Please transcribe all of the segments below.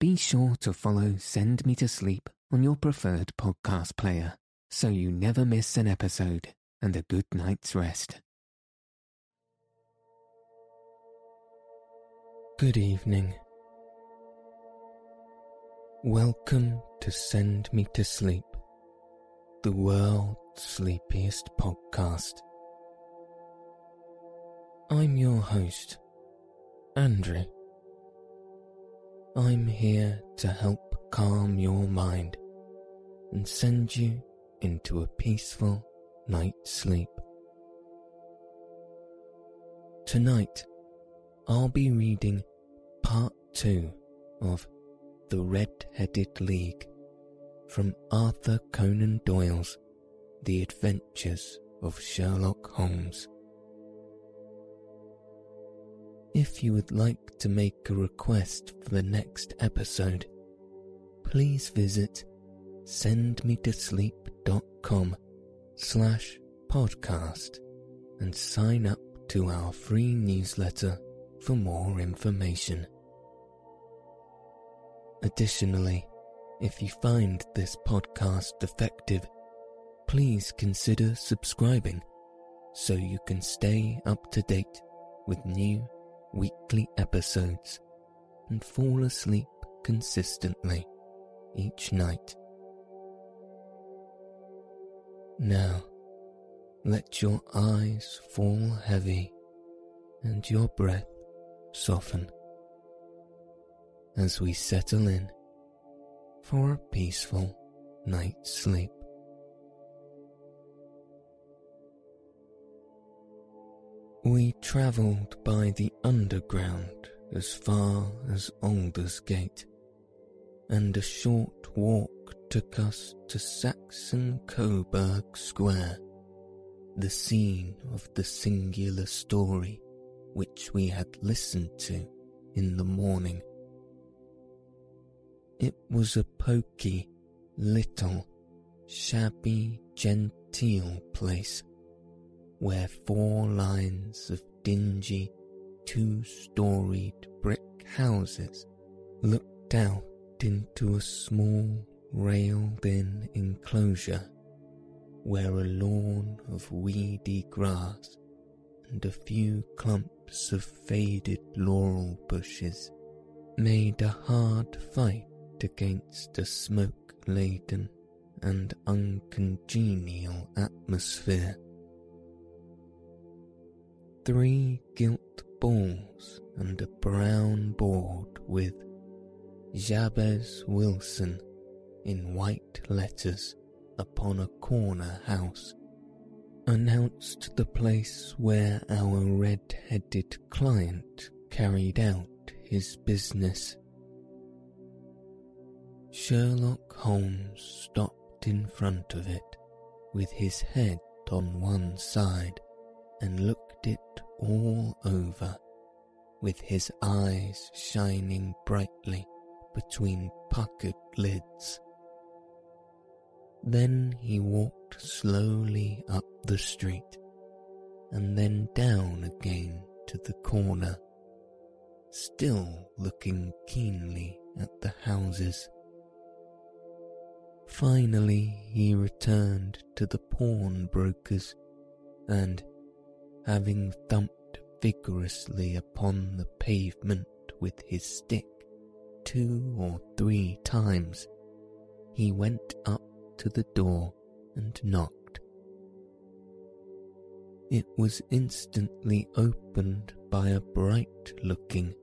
be sure to follow Send Me to Sleep on your preferred podcast player so you never miss an episode and a good night's rest. Good evening. Welcome to Send Me to Sleep, the world's sleepiest podcast. I'm your host, Andrew. I'm here to help calm your mind and send you into a peaceful night's sleep. Tonight, I'll be reading part two of The Red-Headed League from Arthur Conan Doyle's The Adventures of Sherlock Holmes. If you would like to make a request for the next episode, please visit sendmetosleep.com slash podcast and sign up to our free newsletter for more information. Additionally, if you find this podcast effective, please consider subscribing so you can stay up to date with new weekly episodes and fall asleep consistently each night. Now, let your eyes fall heavy and your breath soften as we settle in for a peaceful night's sleep. We travelled by the underground as far as Aldersgate, and a short walk took us to Saxe Coburg Square, the scene of the singular story which we had listened to in the morning. It was a poky, little, shabby, genteel place where four lines of dingy, two-storied brick houses looked out into a small, railed-in enclosure where a lawn of weedy grass and a few clumps of faded laurel bushes made a hard fight against a smoke-laden and uncongenial atmosphere three gilt balls and a brown board with Jabez Wilson in white letters upon a corner house announced the place where our red-headed client carried out his business. Sherlock Holmes stopped in front of it with his head on one side and looked it all over, with his eyes shining brightly between puckered lids. Then he walked slowly up the street and then down again to the corner, still looking keenly at the houses. Finally, he returned to the pawnbroker's and, having thumped vigorously upon the pavement with his stick two or three times, he went up to the door and knocked. It was instantly opened by a bright-looking,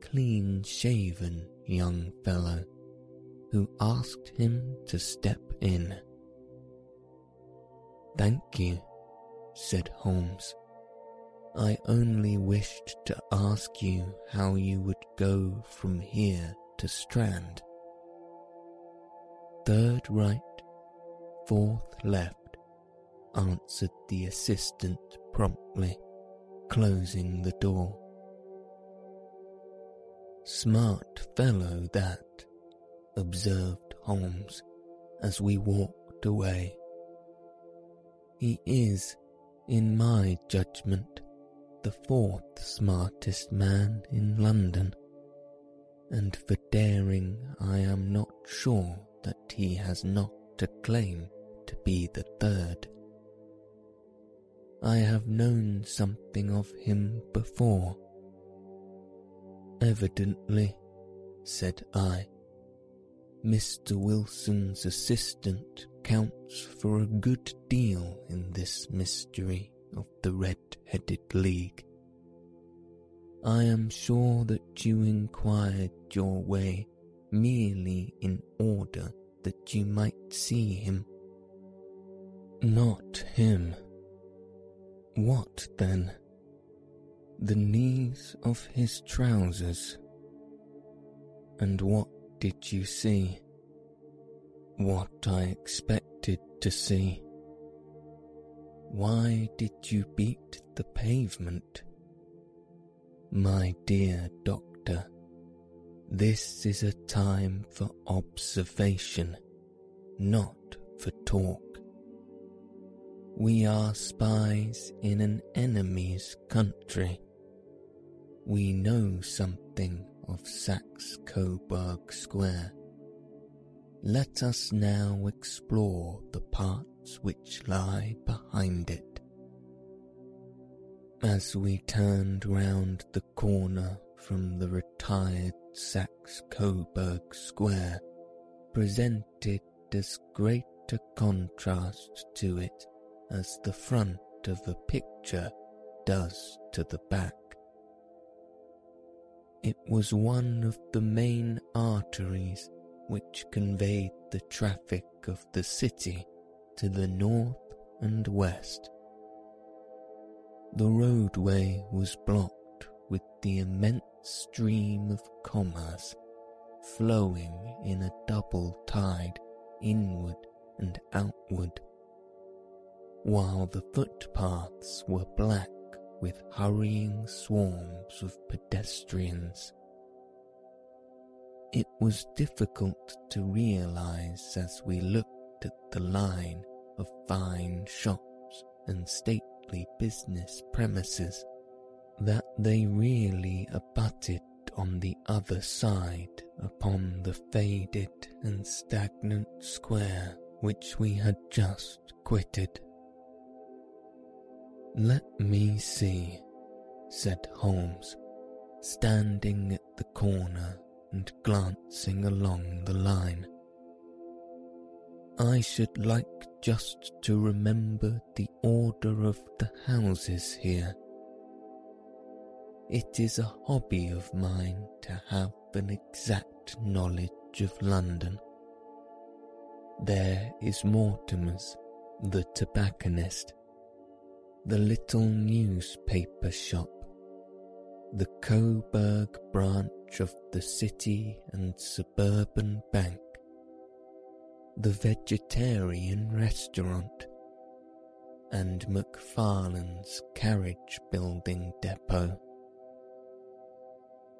clean-shaven young fellow who asked him to step in. Thank you, said Holmes. I only wished to ask you how you would go from here to Strand. Third right, fourth left, answered the assistant promptly, closing the door. Smart fellow that, observed Holmes as we walked away. He is, in my judgment, the fourth smartest man in London, and for daring I am not sure that he has not a claim to be the third. I have known something of him before. Evidently, said I, Mr. Wilson's assistant counts for a good deal in this mystery of the Red-Headed League. I am sure that you inquired your way merely in order that you might see him. Not him. What then? The knees of his trousers. And what did you see? What I expected to see. Why did you beat the pavement? My dear doctor, this is a time for observation, not for talk. We are spies in an enemy's country. We know something of Saxe Coburg Square. Let us now explore the parts which lie behind it. As we turned round the corner from the retired Saxe Coburg Square, presented as great a contrast to it as the front of a picture does to the back. It was one of the main arteries which conveyed the traffic of the city to the north and west the roadway was blocked with the immense stream of commerce flowing in a double tide inward and outward, while the footpaths were black with hurrying swarms of pedestrians. It was difficult to realize as we looked at the line of fine shops and stately business premises, that they really abutted on the other side upon the faded and stagnant square which we had just quitted. Let me see, said Holmes, standing at the corner and glancing along the line. I should like just to remember the order of the houses here. It is a hobby of mine to have an exact knowledge of London. There is Mortimer's, the tobacconist, the little newspaper shop, the Coburg branch of the City and Suburban Bank, the vegetarian restaurant, and McFarlane's carriage building depot.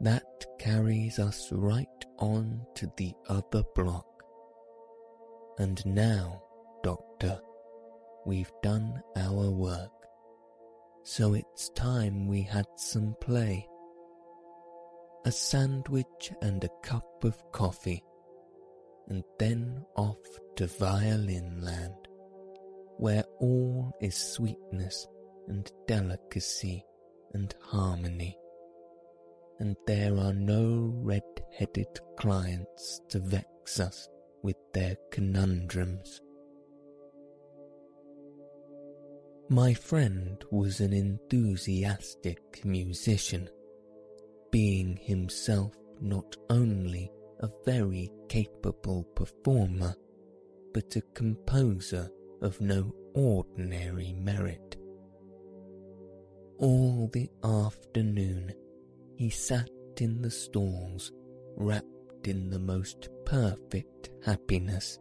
That carries us right on to the other block. And now, Doctor, we've done our work, so it's time we had some play. A sandwich and a cup of coffee and then off to violin land, where all is sweetness and delicacy and harmony, and there are no red-headed clients to vex us with their conundrums. My friend was an enthusiastic musician, being himself not only a very capable performer, but a composer of no ordinary merit. All the afternoon he sat in the stalls, wrapped in the most perfect happiness,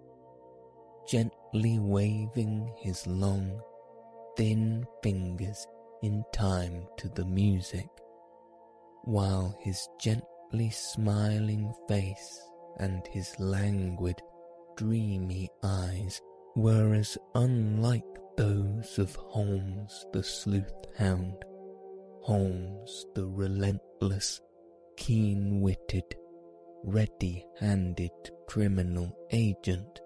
gently waving his long, thin fingers in time to the music, while his gently smiling face and his languid, dreamy eyes were as unlike those of Holmes the sleuth hound, Holmes the relentless, keen witted, ready handed criminal agent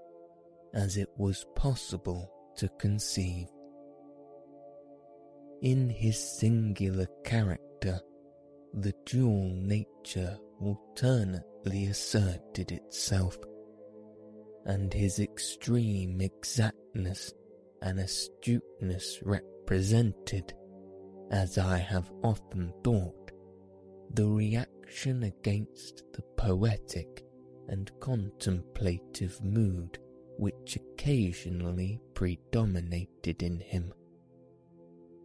as it was possible to conceive. In his singular character, the dual nature alternately asserted itself, and his extreme exactness and astuteness represented, as I have often thought, the reaction against the poetic and contemplative mood which occasionally predominated in him.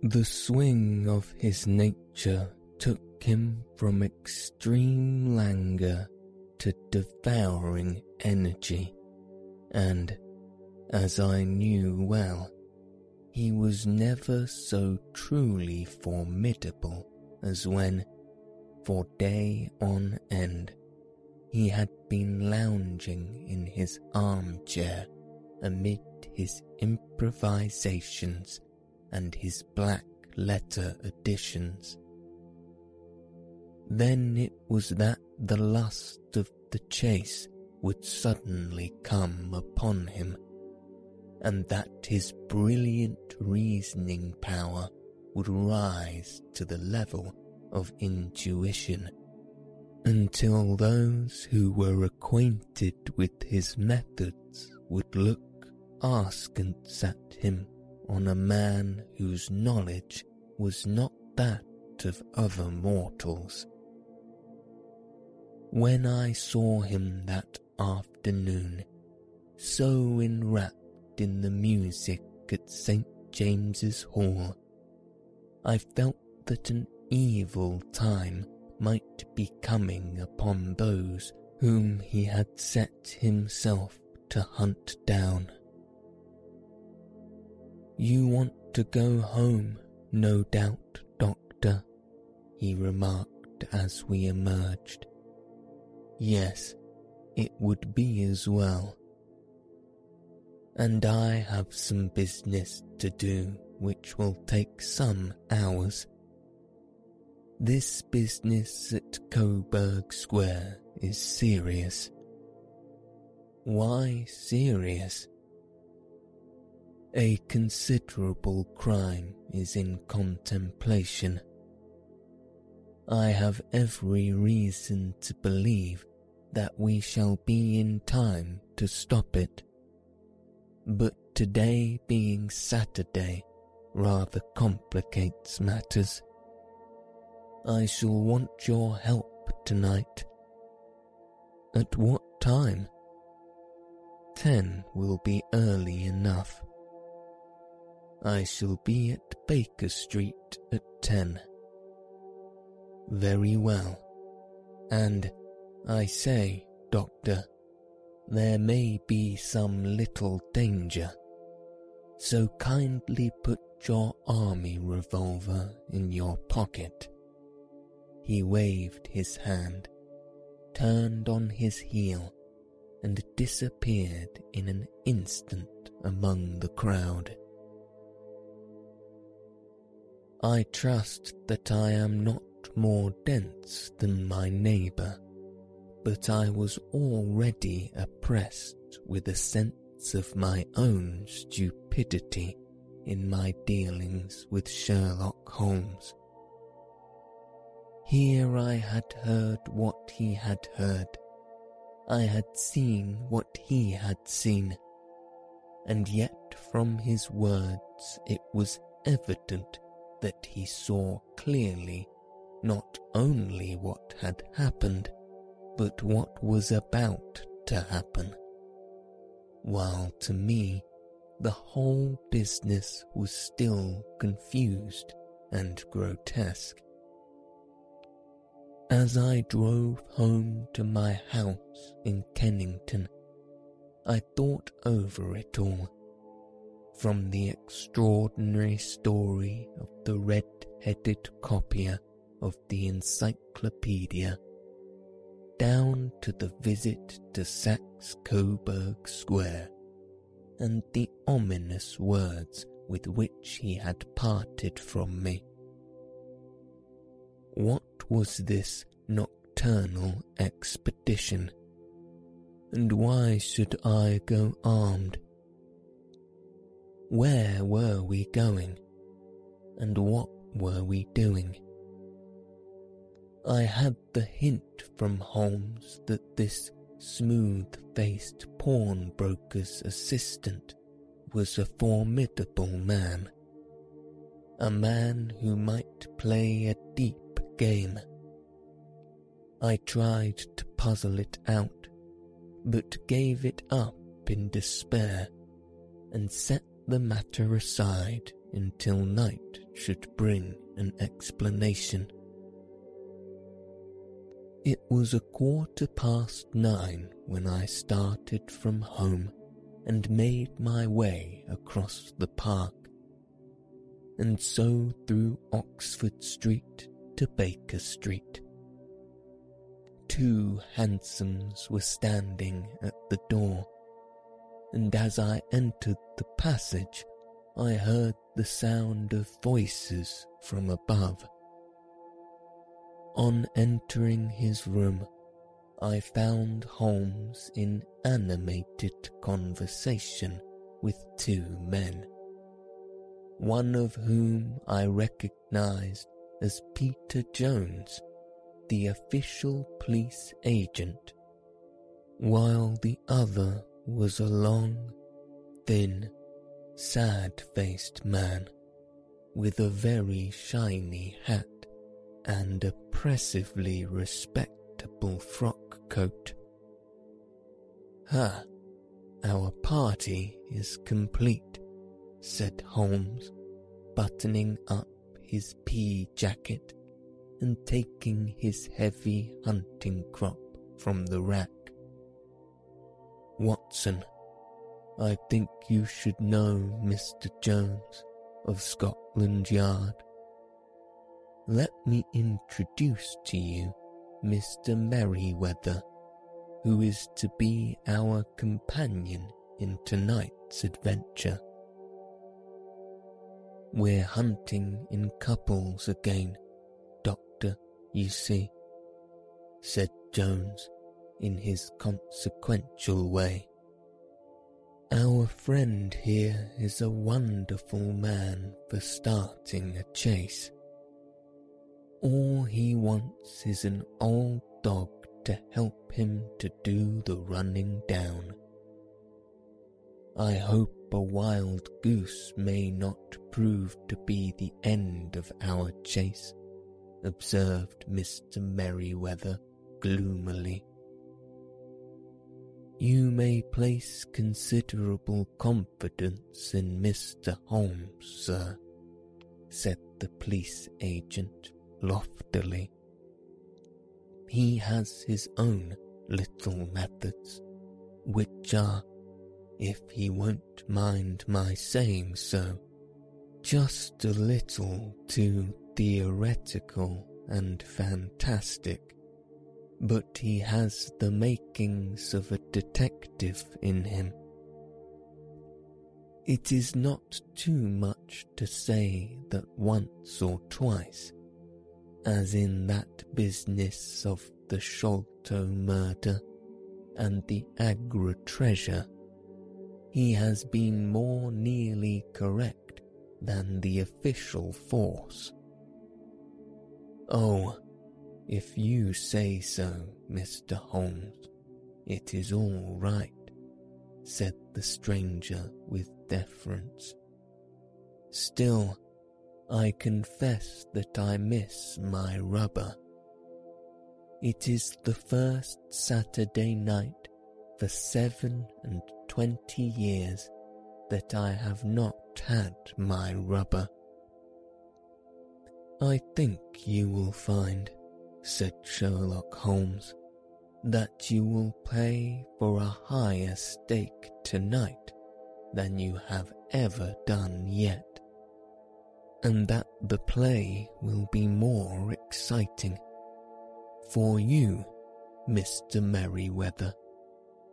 The swing of his nature took him from extreme languor to devouring energy, and, as I knew well, he was never so truly formidable as when, for day on end, he had been lounging in his armchair amid his improvisations and his black letter editions. Then it was that the lust of the chase would suddenly come upon him, and that his brilliant reasoning power would rise to the level of intuition until those who were acquainted with his methods would look askance at him on a man whose knowledge was not that of other mortals. When I saw him that afternoon, so enwrapped in the music at St. James's Hall, I felt that an evil time might be coming upon those whom he had set himself to hunt down. You want to go home, no doubt, Doctor, he remarked as we emerged. Yes, it would be as well. And I have some business to do which will take some hours this business at Coburg Square is serious. Why serious? A considerable crime is in contemplation. I have every reason to believe that we shall be in time to stop it. But today being Saturday rather complicates matters. I shall want your help tonight. At what time? Ten will be early enough. I shall be at Baker Street at ten. Very well. And, I say, Doctor, there may be some little danger. So kindly put your army revolver in your pocket. He waved his hand, turned on his heel, and disappeared in an instant among the crowd. I trust that I am not more dense than my neighbour, but I was already oppressed with a sense of my own stupidity in my dealings with Sherlock Holmes. Here I had heard what he had heard. I had seen what he had seen. And yet from his words it was evident that he saw clearly not only what had happened, but what was about to happen. While to me, the whole business was still confused and grotesque. As I drove home to my house in Kennington, I thought over it all. From the extraordinary story of the red-headed copier of the encyclopedia, down to the visit to Saxe Coburg Square, and the ominous words with which he had parted from me. What was this nocturnal expedition. And why should I go armed? Where were we going? And what were we doing? I had the hint from Holmes that this smooth-faced pawnbroker's assistant was a formidable man. A man who might play a deep game. I tried to puzzle it out, but gave it up in despair and set the matter aside until night should bring an explanation. It was a quarter past nine when I started from home and made my way across the park, and so through Oxford Street to Baker Street. Two hansoms were standing at the door, and as I entered the passage, I heard the sound of voices from above. On entering his room, I found Holmes in animated conversation with two men, one of whom I recognized as Peter Jones, the official police agent, while the other was a long, thin, sad-faced man with a very shiny hat and oppressively respectable frock coat. Ha! Our party is complete, said Holmes, buttoning up his pea jacket and taking his heavy hunting crop from the rack. Watson, I think you should know Mr. Jones of Scotland Yard. Let me introduce to you Mr. Merryweather, who is to be our companion in tonight's adventure. We're hunting in couples again, Doctor, you see, said Jones in his consequential way. Our friend here is a wonderful man for starting a chase. All he wants is an old dog to help him to do the running down. I hope a wild goose may not prove to be the end of our chase, observed Mr. Merryweather gloomily. You may place considerable confidence in Mr. Holmes, sir, said the police agent loftily. He has his own little methods, which are, if he won't mind my saying so, just a little too theoretical and fantastic. But he has the makings of a detective in him. It is not too much to say that once or twice as in that business of the Sholto murder and the Agra treasure, he has been more nearly correct than the official force. Oh, if you say so, Mr. Holmes, it is all right, said the stranger with deference. Still, I confess that I miss my rubber. It is the first Saturday night for seven and twenty years that I have not had my rubber. I think you will find, said Sherlock Holmes, that you will pay for a higher stake tonight than you have ever done yet and that the play will be more exciting. For you, Mr. Merryweather,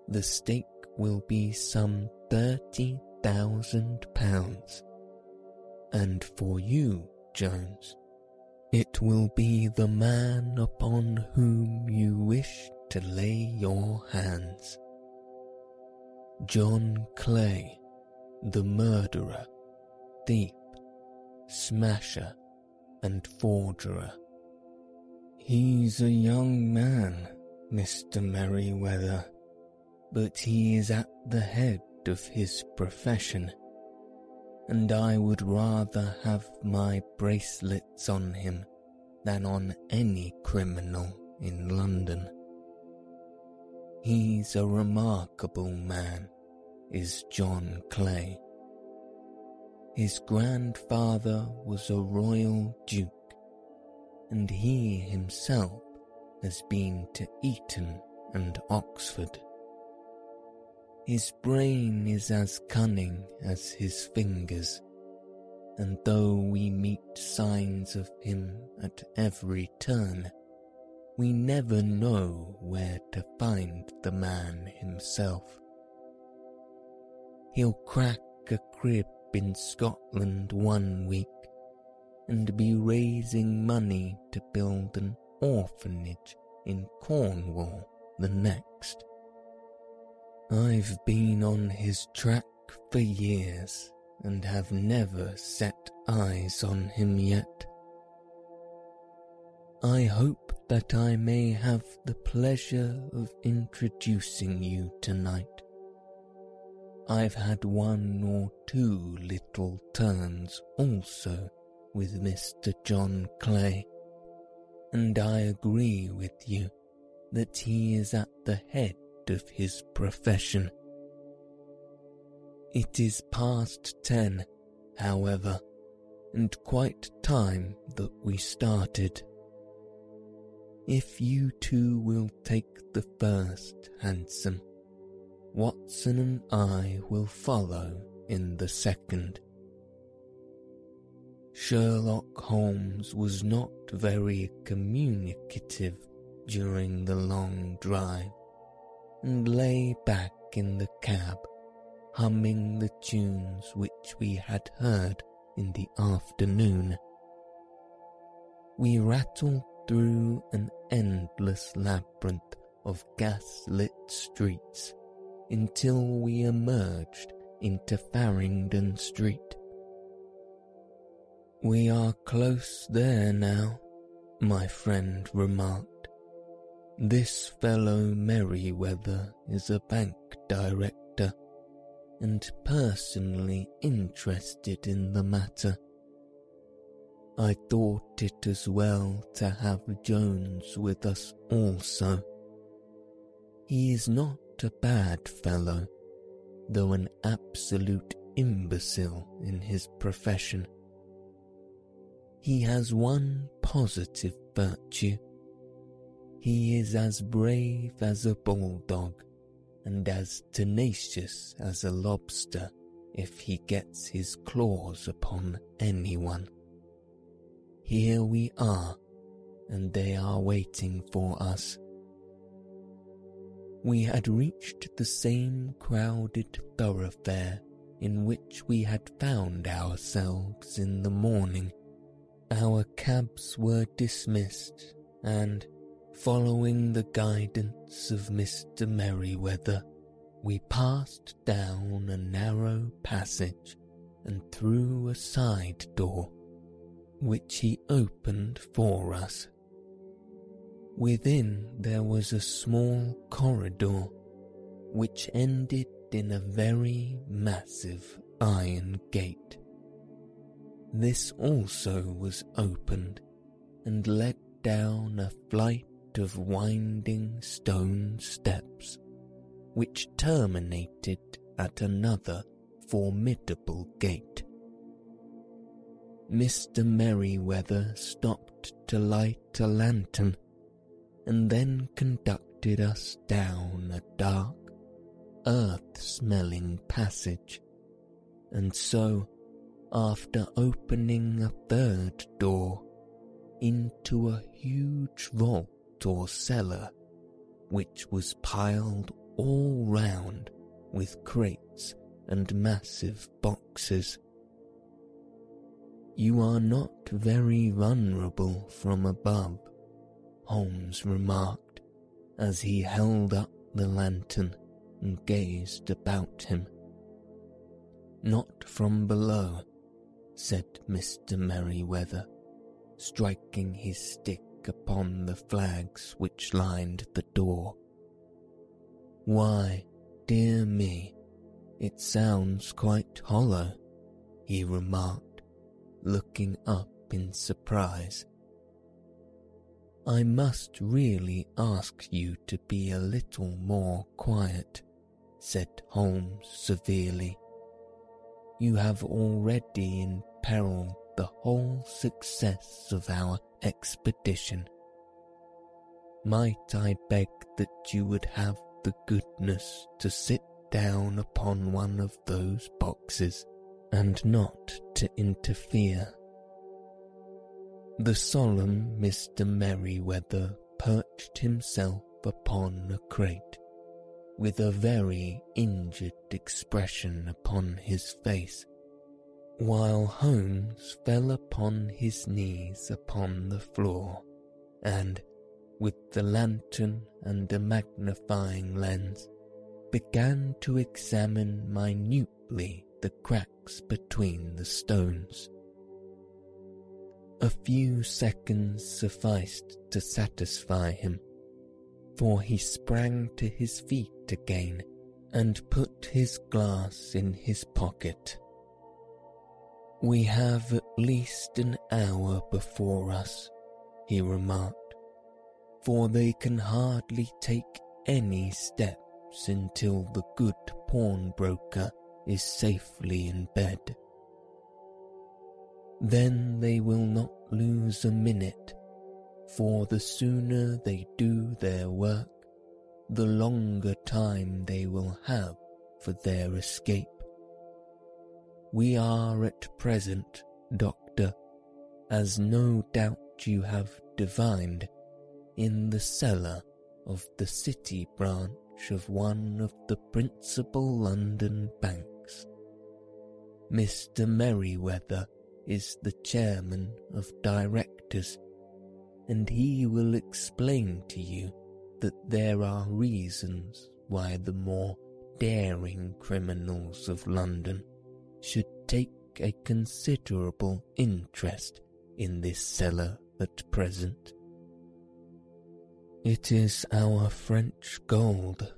the stake will be some thirty thousand pounds, and for you, Jones, it will be the man upon whom you wish to lay your hands. John Clay, the murderer, thief, smasher, and forgerer. He's a young man, Mr. Merryweather, but he is at the head of his profession, and I would rather have my bracelets on him than on any criminal in London. He's a remarkable man, is John Clay. His grandfather was a royal duke, and he himself has been to Eton and Oxford. His brain is as cunning as his fingers, and though we meet signs of him at every turn, we never know where to find the man himself. He'll crack a crib in Scotland one week and be raising money to build an orphanage in Cornwall the next. I've been on his track for years and have never set eyes on him yet. I hope that I may have the pleasure of introducing you tonight. I've had one or two little turns also with Mr. John Clay, and I agree with you that he is at the head of his profession. It is past ten, however, and quite time that we started. If you two will take the first hansom, Watson and I will follow in the second. Sherlock Holmes was not very communicative during the long drive and lay back in the cab humming the tunes which we had heard in the afternoon. We rattled through an endless labyrinth of gas-lit streets until we emerged into Farringdon Street. We are close there now, my friend remarked. This fellow Merryweather is a bank director and personally interested in the matter. I thought it as well to have Jones with us also. He is not a bad fellow, though an absolute imbecile in his profession. He has one positive virtue. He is as brave as a bulldog and as tenacious as a lobster if he gets his claws upon anyone. Here we are, and they are waiting for us. We had reached the same crowded thoroughfare in which we had found ourselves in the morning. Our cabs were dismissed, and, following the guidance of Mr. Merryweather, we passed down a narrow passage and through a side door which he opened for us. Within there was a small corridor which ended in a very massive iron gate. This also was opened and led down a flight of winding stone steps which terminated at another formidable gate. Mr. Merryweather stopped to light a lantern and then conducted us down a dark, earth-smelling passage, and so, after opening a third door, into a huge vault or cellar, which was piled all round with crates and massive boxes You are not very vulnerable from above, Holmes remarked as he held up the lantern and gazed about him. Not from below, said Mr. Merryweather, striking his stick upon the flags which lined the door. Why, dear me, it sounds quite hollow, he remarked, looking up in surprise. I must really ask you to be a little more quiet, said Holmes severely. You have already imperiled the whole success of our expedition. Might I beg that you would have the goodness to sit down upon one of those boxes and not to interfere? The solemn Mr. Merryweather perched himself upon a crate, with a very injured expression upon his face while Holmes fell upon his knees upon the floor and, with the lantern and a magnifying lens, began to examine minutely the cracks between the stones. A few seconds sufficed to satisfy him, for he sprang to his feet again and put his glass in his pocket. We have at least an hour before us, he remarked, for they can hardly take any steps until the good pawnbroker is safely in bed. Then they will not lose a minute, for the sooner they do their work, the longer time they will have for their escape. We are at present, Doctor, as no doubt you have divined, in the cellar of the city branch of one of the principal London banks. Mr. Merryweather is the chairman of directors, and he will explain to you that there are reasons why the more daring criminals of London should take a considerable interest in this cellar at present. It is our French gold,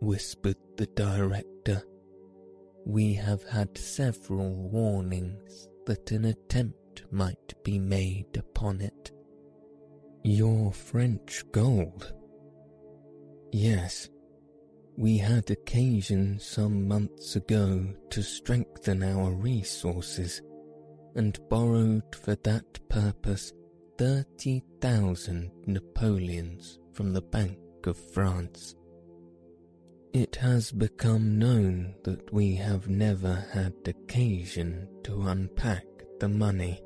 whispered the director. We have had several warnings that an attempt might be made upon it. Your French gold? Yes, we had occasion some months ago to strengthen our resources and borrowed for that purpose 30,000 Napoleons from the Bank of France. It has become known that we have never had occasion to unpack the money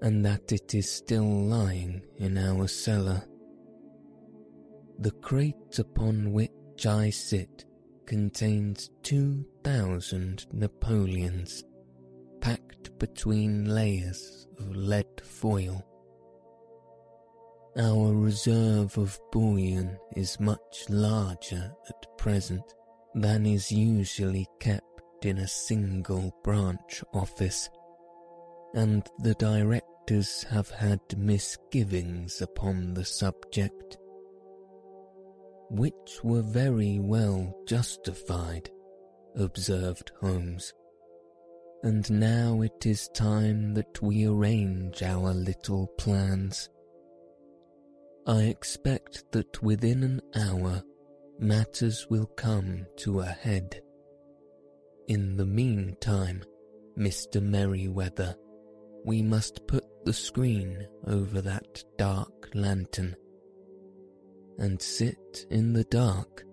and that it is still lying in our cellar. The crate upon which I sit contains 2,000 Napoleons packed between layers of lead foil. Our reserve of bullion is much larger at present than is usually kept in a single branch office, and the directors have had misgivings upon the subject which were very well justified, observed Holmes. And now it is time that we arrange our little plans. I expect that within an hour matters will come to a head. In the meantime, Mr. Merryweather, we must put the screen over that dark lantern and sit in the dark?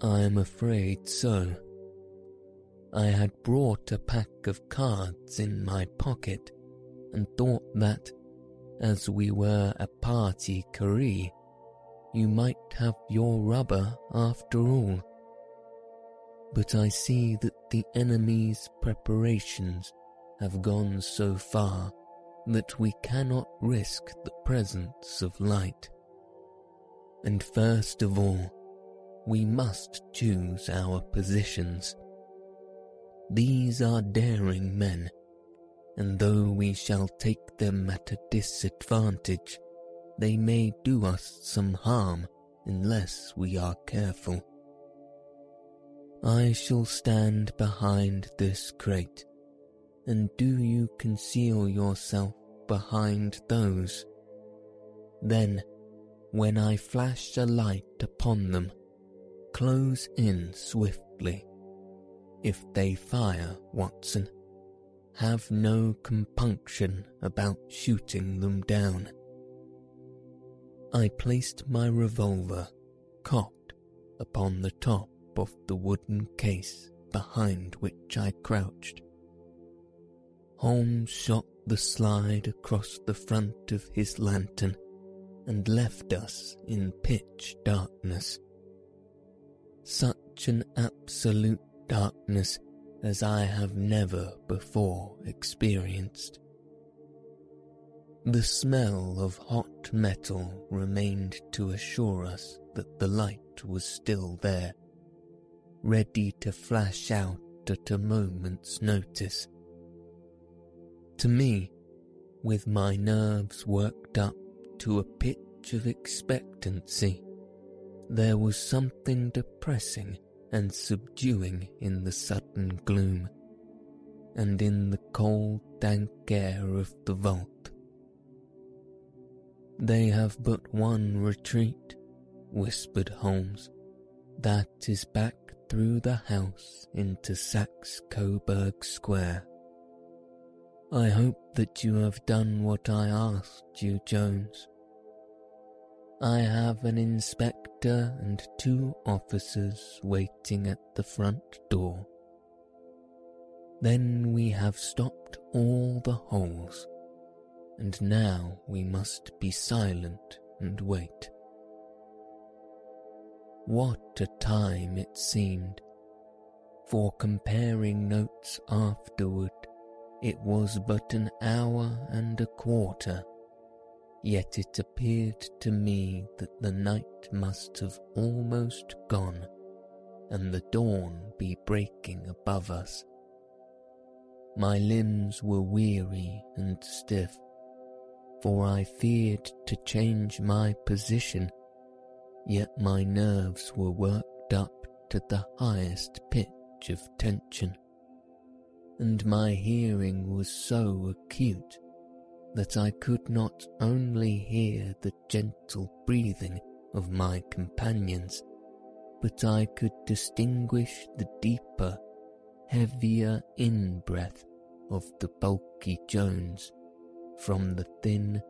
I am afraid so. I had brought a pack of cards in my pocket and thought that, as we were a party carré, you might have your rubber after all. But I see that the enemy's preparations have gone so far that we cannot risk the presence of light. And first of all, we must choose our positions. These are daring men, and though we shall take them at a disadvantage, they may do us some harm unless we are careful. I shall stand behind this crate, and do you conceal yourself behind those. Then, when I flash a light upon them, close in swiftly. If they fire, Watson, have no compunction about shooting them down. I placed my revolver, cocked, upon the top of the wooden case behind which I crouched. Holmes shot the slide across the front of his lantern and left us in pitch darkness. Such an absolute darkness as I have never before experienced. The smell of hot metal remained to assure us that the light was still there, ready to flash out at a moment's notice. To me, with my nerves worked up to a pitch of expectancy, there was something depressing and subduing in the sudden gloom, and in the cold, dank air of the vault. They have but one retreat, whispered Holmes. That is back through the house into Saxe Coburg Square. I hope that you have done what I asked you, Jones. I have an inspector and two officers waiting at the front door. Then we have stopped all the holes, and now we must be silent and wait. What a time it seemed, for comparing notes afterward, it was but an hour and a quarter Yet it appeared to me that the night must have almost gone, and the dawn be breaking above us. My limbs were weary and stiff, for I feared to change my position, yet my nerves were worked up to the highest pitch of tension, and my hearing was so acute that I could not only hear the gentle breathing of my companions, but I could distinguish the deeper, heavier in breath of the bulky Jones from the thin,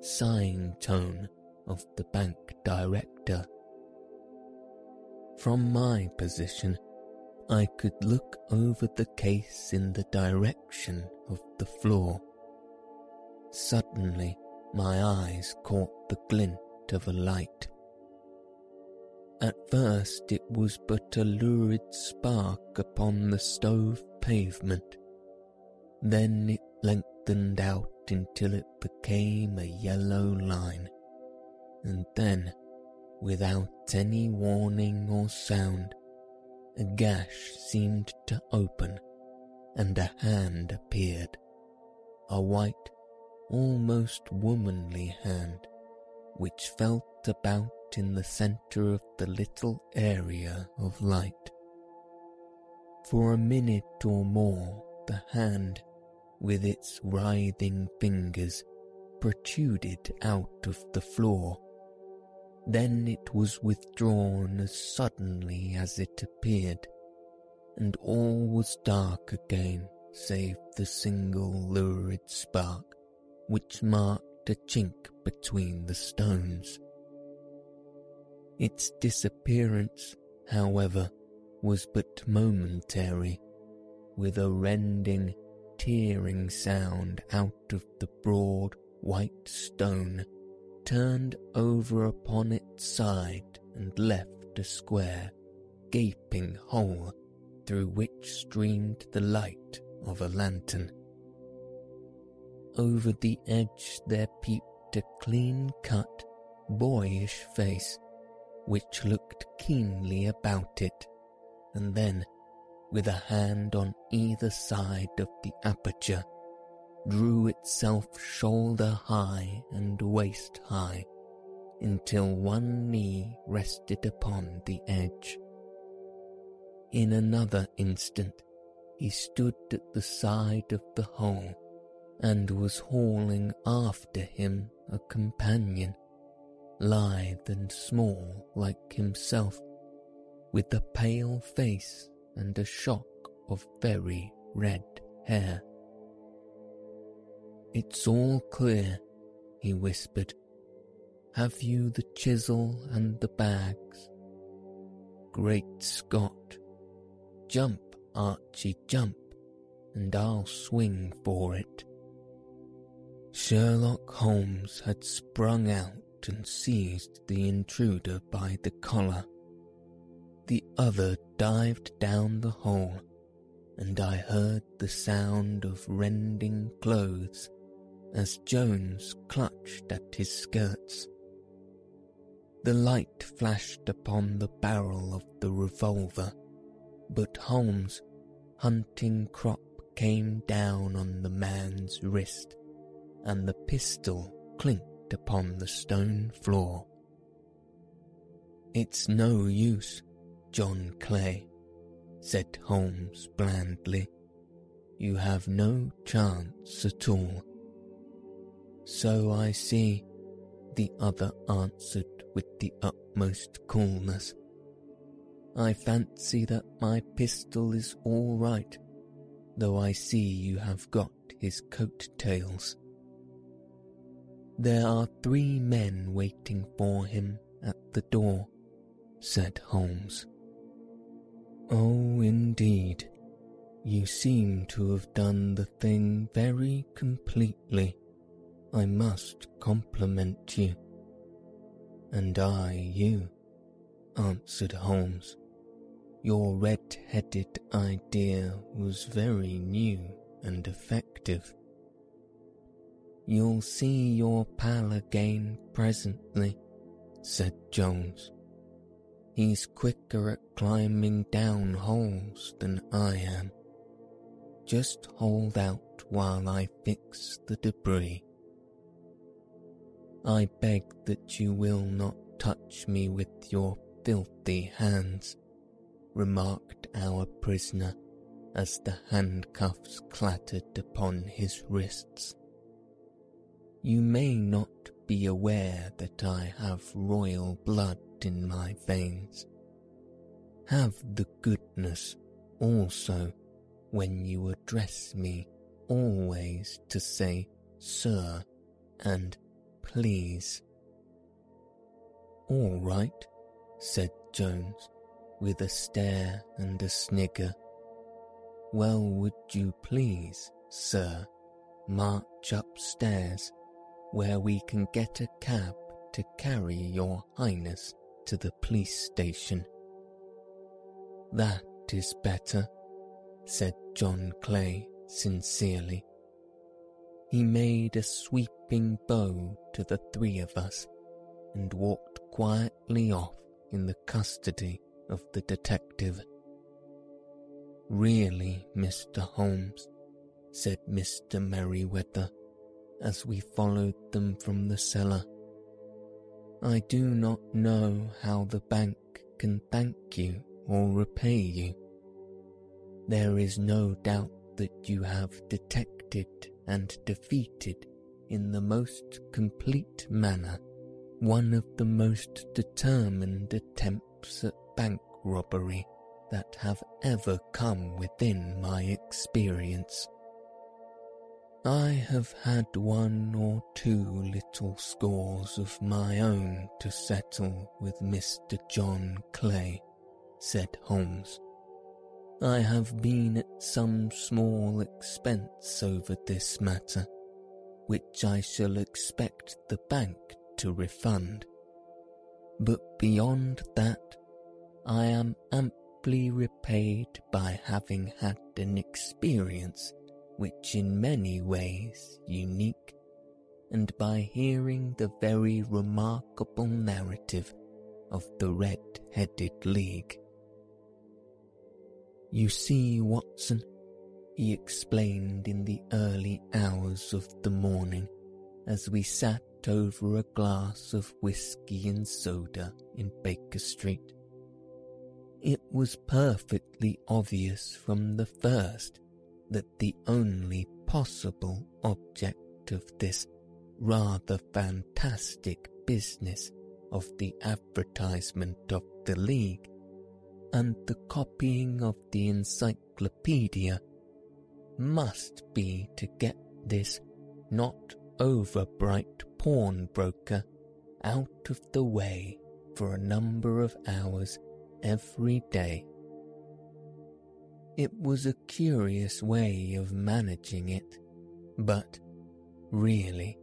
sighing tone of the bank director. From my position, I could look over the case in the direction of the floor Suddenly, my eyes caught the glint of a light. At first, it was but a lurid spark upon the stove pavement. Then it lengthened out until it became a yellow line. And then, without any warning or sound, a gash seemed to open and a hand appeared, a white almost womanly hand, which felt about in the centre of the little area of light. For a minute or more, the hand, with its writhing fingers, protruded out of the floor. Then it was withdrawn as suddenly as it appeared, and all was dark again save the single lurid spark which marked a chink between the stones. Its disappearance, however, was but momentary, with a rending, tearing sound out of the broad white stone, turned over upon its side and left a square, gaping hole through which streamed the light of a lantern. Over the edge there peeped a clean-cut, boyish face, which looked keenly about it, and then, with a hand on either side of the aperture, drew itself shoulder high and waist high until one knee rested upon the edge. In another instant, he stood at the side of the hole and was hauling after him a companion, lithe and small like himself, with a pale face and a shock of very red hair. It's all clear, he whispered. Have you the chisel and the bags? Great Scott! Jump, Archie, jump, and I'll swing for it. Sherlock Holmes had sprung out and seized the intruder by the collar. The other dived down the hole, and I heard the sound of rending clothes as Jones clutched at his skirts. The light flashed upon the barrel of the revolver, but Holmes' hunting crop came down on the man's wrist, and the pistol clinked upon the stone floor. It's no use, John Clay, said Holmes blandly. You have no chance at all. So I see, the other answered with the utmost coolness. I fancy that my pistol is all right, though I see you have got his coat tails. There are three men waiting for him at the door, said Holmes. Oh, indeed, you seem to have done the thing very completely. I must compliment you. And I you, answered Holmes. Your red-headed idea was very new and effective. You'll see your pal again presently, said Jones. He's quicker at climbing down holes than I am. Just hold out while I fix the debris. I beg that you will not touch me with your filthy hands, remarked our prisoner as the handcuffs clattered upon his wrists. You may not be aware that I have royal blood in my veins. Have the goodness also, when you address me, always to say Sir and please. All right, said Jones, with a stare and a snigger. Well, would you please, sir, march upstairs, where we can get a cab to carry your highness to the police station? That is better, said John Clay sincerely. He made a sweeping bow to the three of us and walked quietly off in the custody of the detective. Really, Mr. Holmes, said Mr. Merryweather as we followed them from the cellar. I do not know how the bank can thank you or repay you. There is no doubt that you have detected and defeated in the most complete manner one of the most determined attempts at bank robbery that have ever come within my experience. I have had one or two little scores of my own to settle with Mr. John Clay, said Holmes. I have been at some small expense over this matter, which I shall expect the bank to refund. But beyond that, I am amply repaid by having had an experience which in many ways unique, and by hearing the very remarkable narrative of the Red-Headed League. You see, Watson, he explained in the early hours of the morning as we sat over a glass of whisky and soda in Baker Street. It was perfectly obvious from the first that the only possible object of this rather fantastic business of the advertisement of the League and the copying of the encyclopedia must be to get this not over bright pawnbroker out of the way for a number of hours every day. It was a curious way of managing it, but really,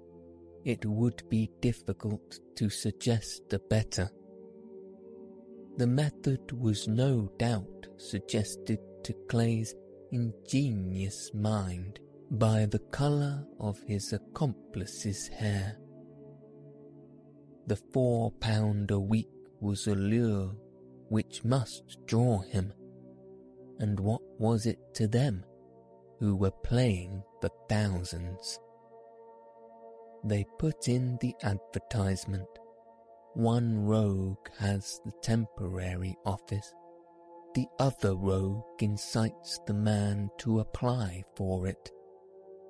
it would be difficult to suggest a better. The method was no doubt suggested to Clay's ingenious mind by the colour of his accomplice's hair. The four pound a week was a lure which must draw him, and what was it to them who were playing for thousands? They put in the advertisement. One rogue has the temporary office, the other rogue incites the man to apply for it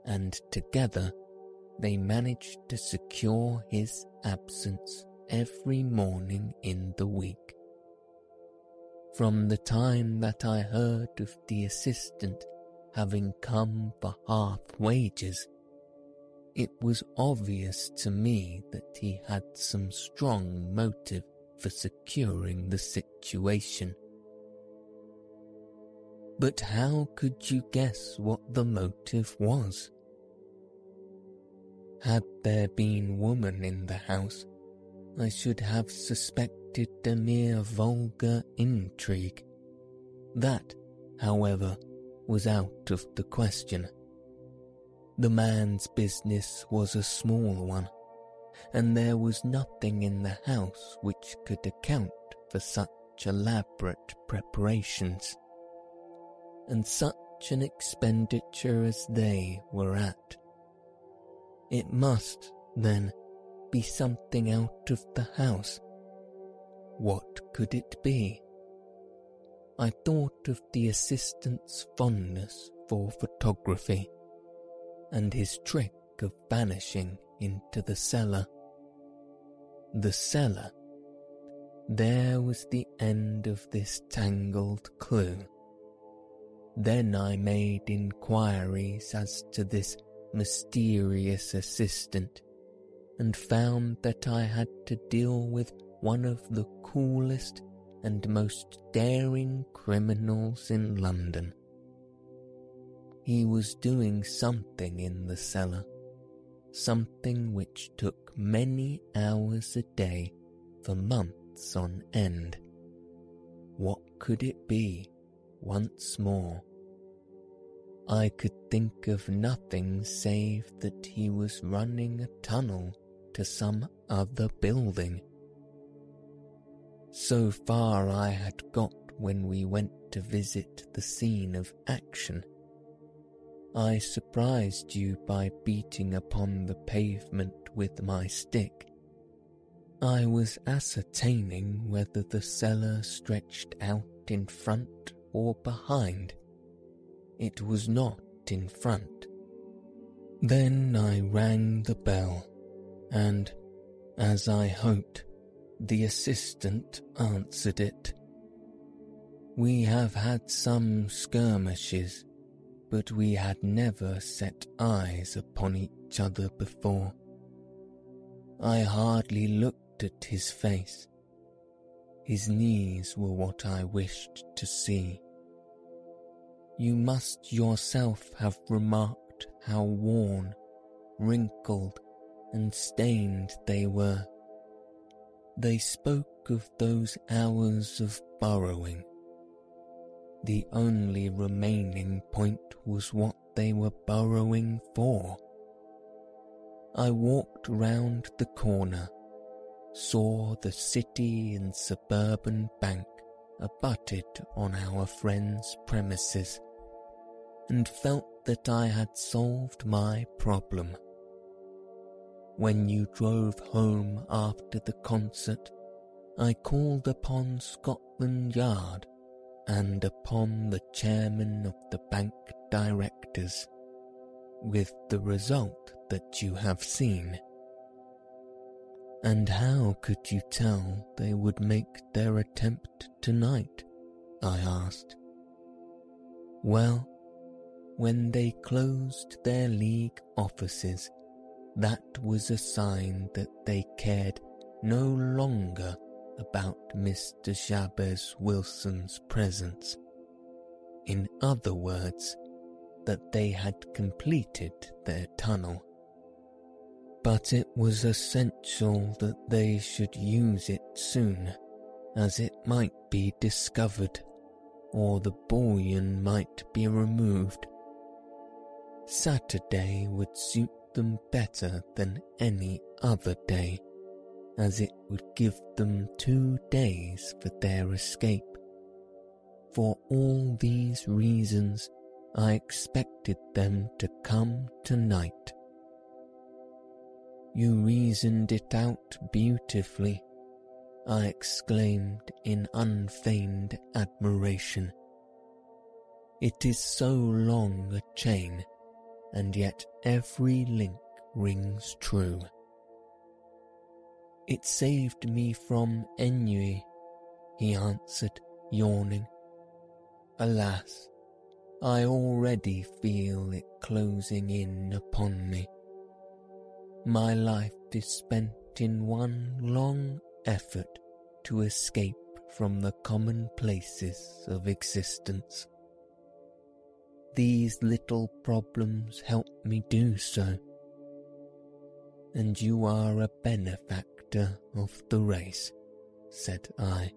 and together they manage to secure his absence every morning in the week. From the time that I heard of the assistant having come for half wages, it was obvious to me that he had some strong motive for securing the situation. But how could you guess what the motive was? Had there been woman in the house, I should have suspected a mere vulgar intrigue. That, however, was out of the question. The man's business was a small one, and there was nothing in the house which could account for such elaborate preparations. And such an expenditure as they were at it must, then, be something out of the house. What could it be? I thought of the assistant's fondness for photography and his trick of vanishing into the cellar. The cellar. There was the end of this tangled clue. Then I made inquiries as to this mysterious assistant and found that I had to deal with one of the coolest and most daring criminals in London. He was doing something in the cellar, something which took many hours a day for months on end. What could it be once more? I could think of nothing save that he was running a tunnel to some other building. So far I had got when we went to visit the scene of action. I surprised you by beating upon the pavement with my stick. I was ascertaining whether the cellar stretched out in front or behind it was not in front. Then I rang the bell, and, as I hoped, the assistant answered it. We have had some skirmishes, but we had never set eyes upon each other before. I hardly looked at his face. His knees were what I wished to see you must yourself have remarked how worn, wrinkled, and stained they were. They spoke of those hours of burrowing. The only remaining point was what they were burrowing for. I walked round the corner, saw the city and suburban bank abutted on our friend's premises, and felt that I had solved my problem. When you drove home after the concert, I called upon Scotland Yard and upon the chairman of the bank directors, with the result that you have seen. And how could you tell they would make their attempt tonight? I asked. Well, when they closed their league offices, that was a sign that they cared no longer about Mr. Jabez Wilson's presence. In other words, that they had completed their tunnel. But it was essential that they should use it soon, as it might be discovered, or the bullion might be removed. Saturday would suit them better than any other day as it would give them two days for their escape. For all these reasons, I expected them to come tonight. You reasoned it out beautifully, I exclaimed in unfeigned admiration. It is so long a chain, and yet every link rings true. It saved me from ennui, he answered, yawning. Alas, I already feel it closing in upon me. My life is spent in one long effort to escape from the commonplaces of existence. These little problems help me do so. And you are a benefactor of the race, said I.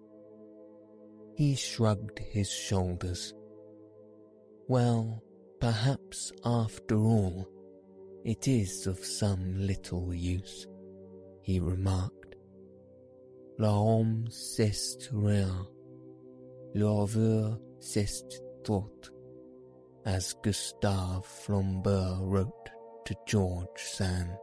He shrugged his shoulders. Well, perhaps after all, it is of some little use, he remarked. L'homme c'est rien, l'envers c'est tout, as Gustave Flaubert wrote to George Sand.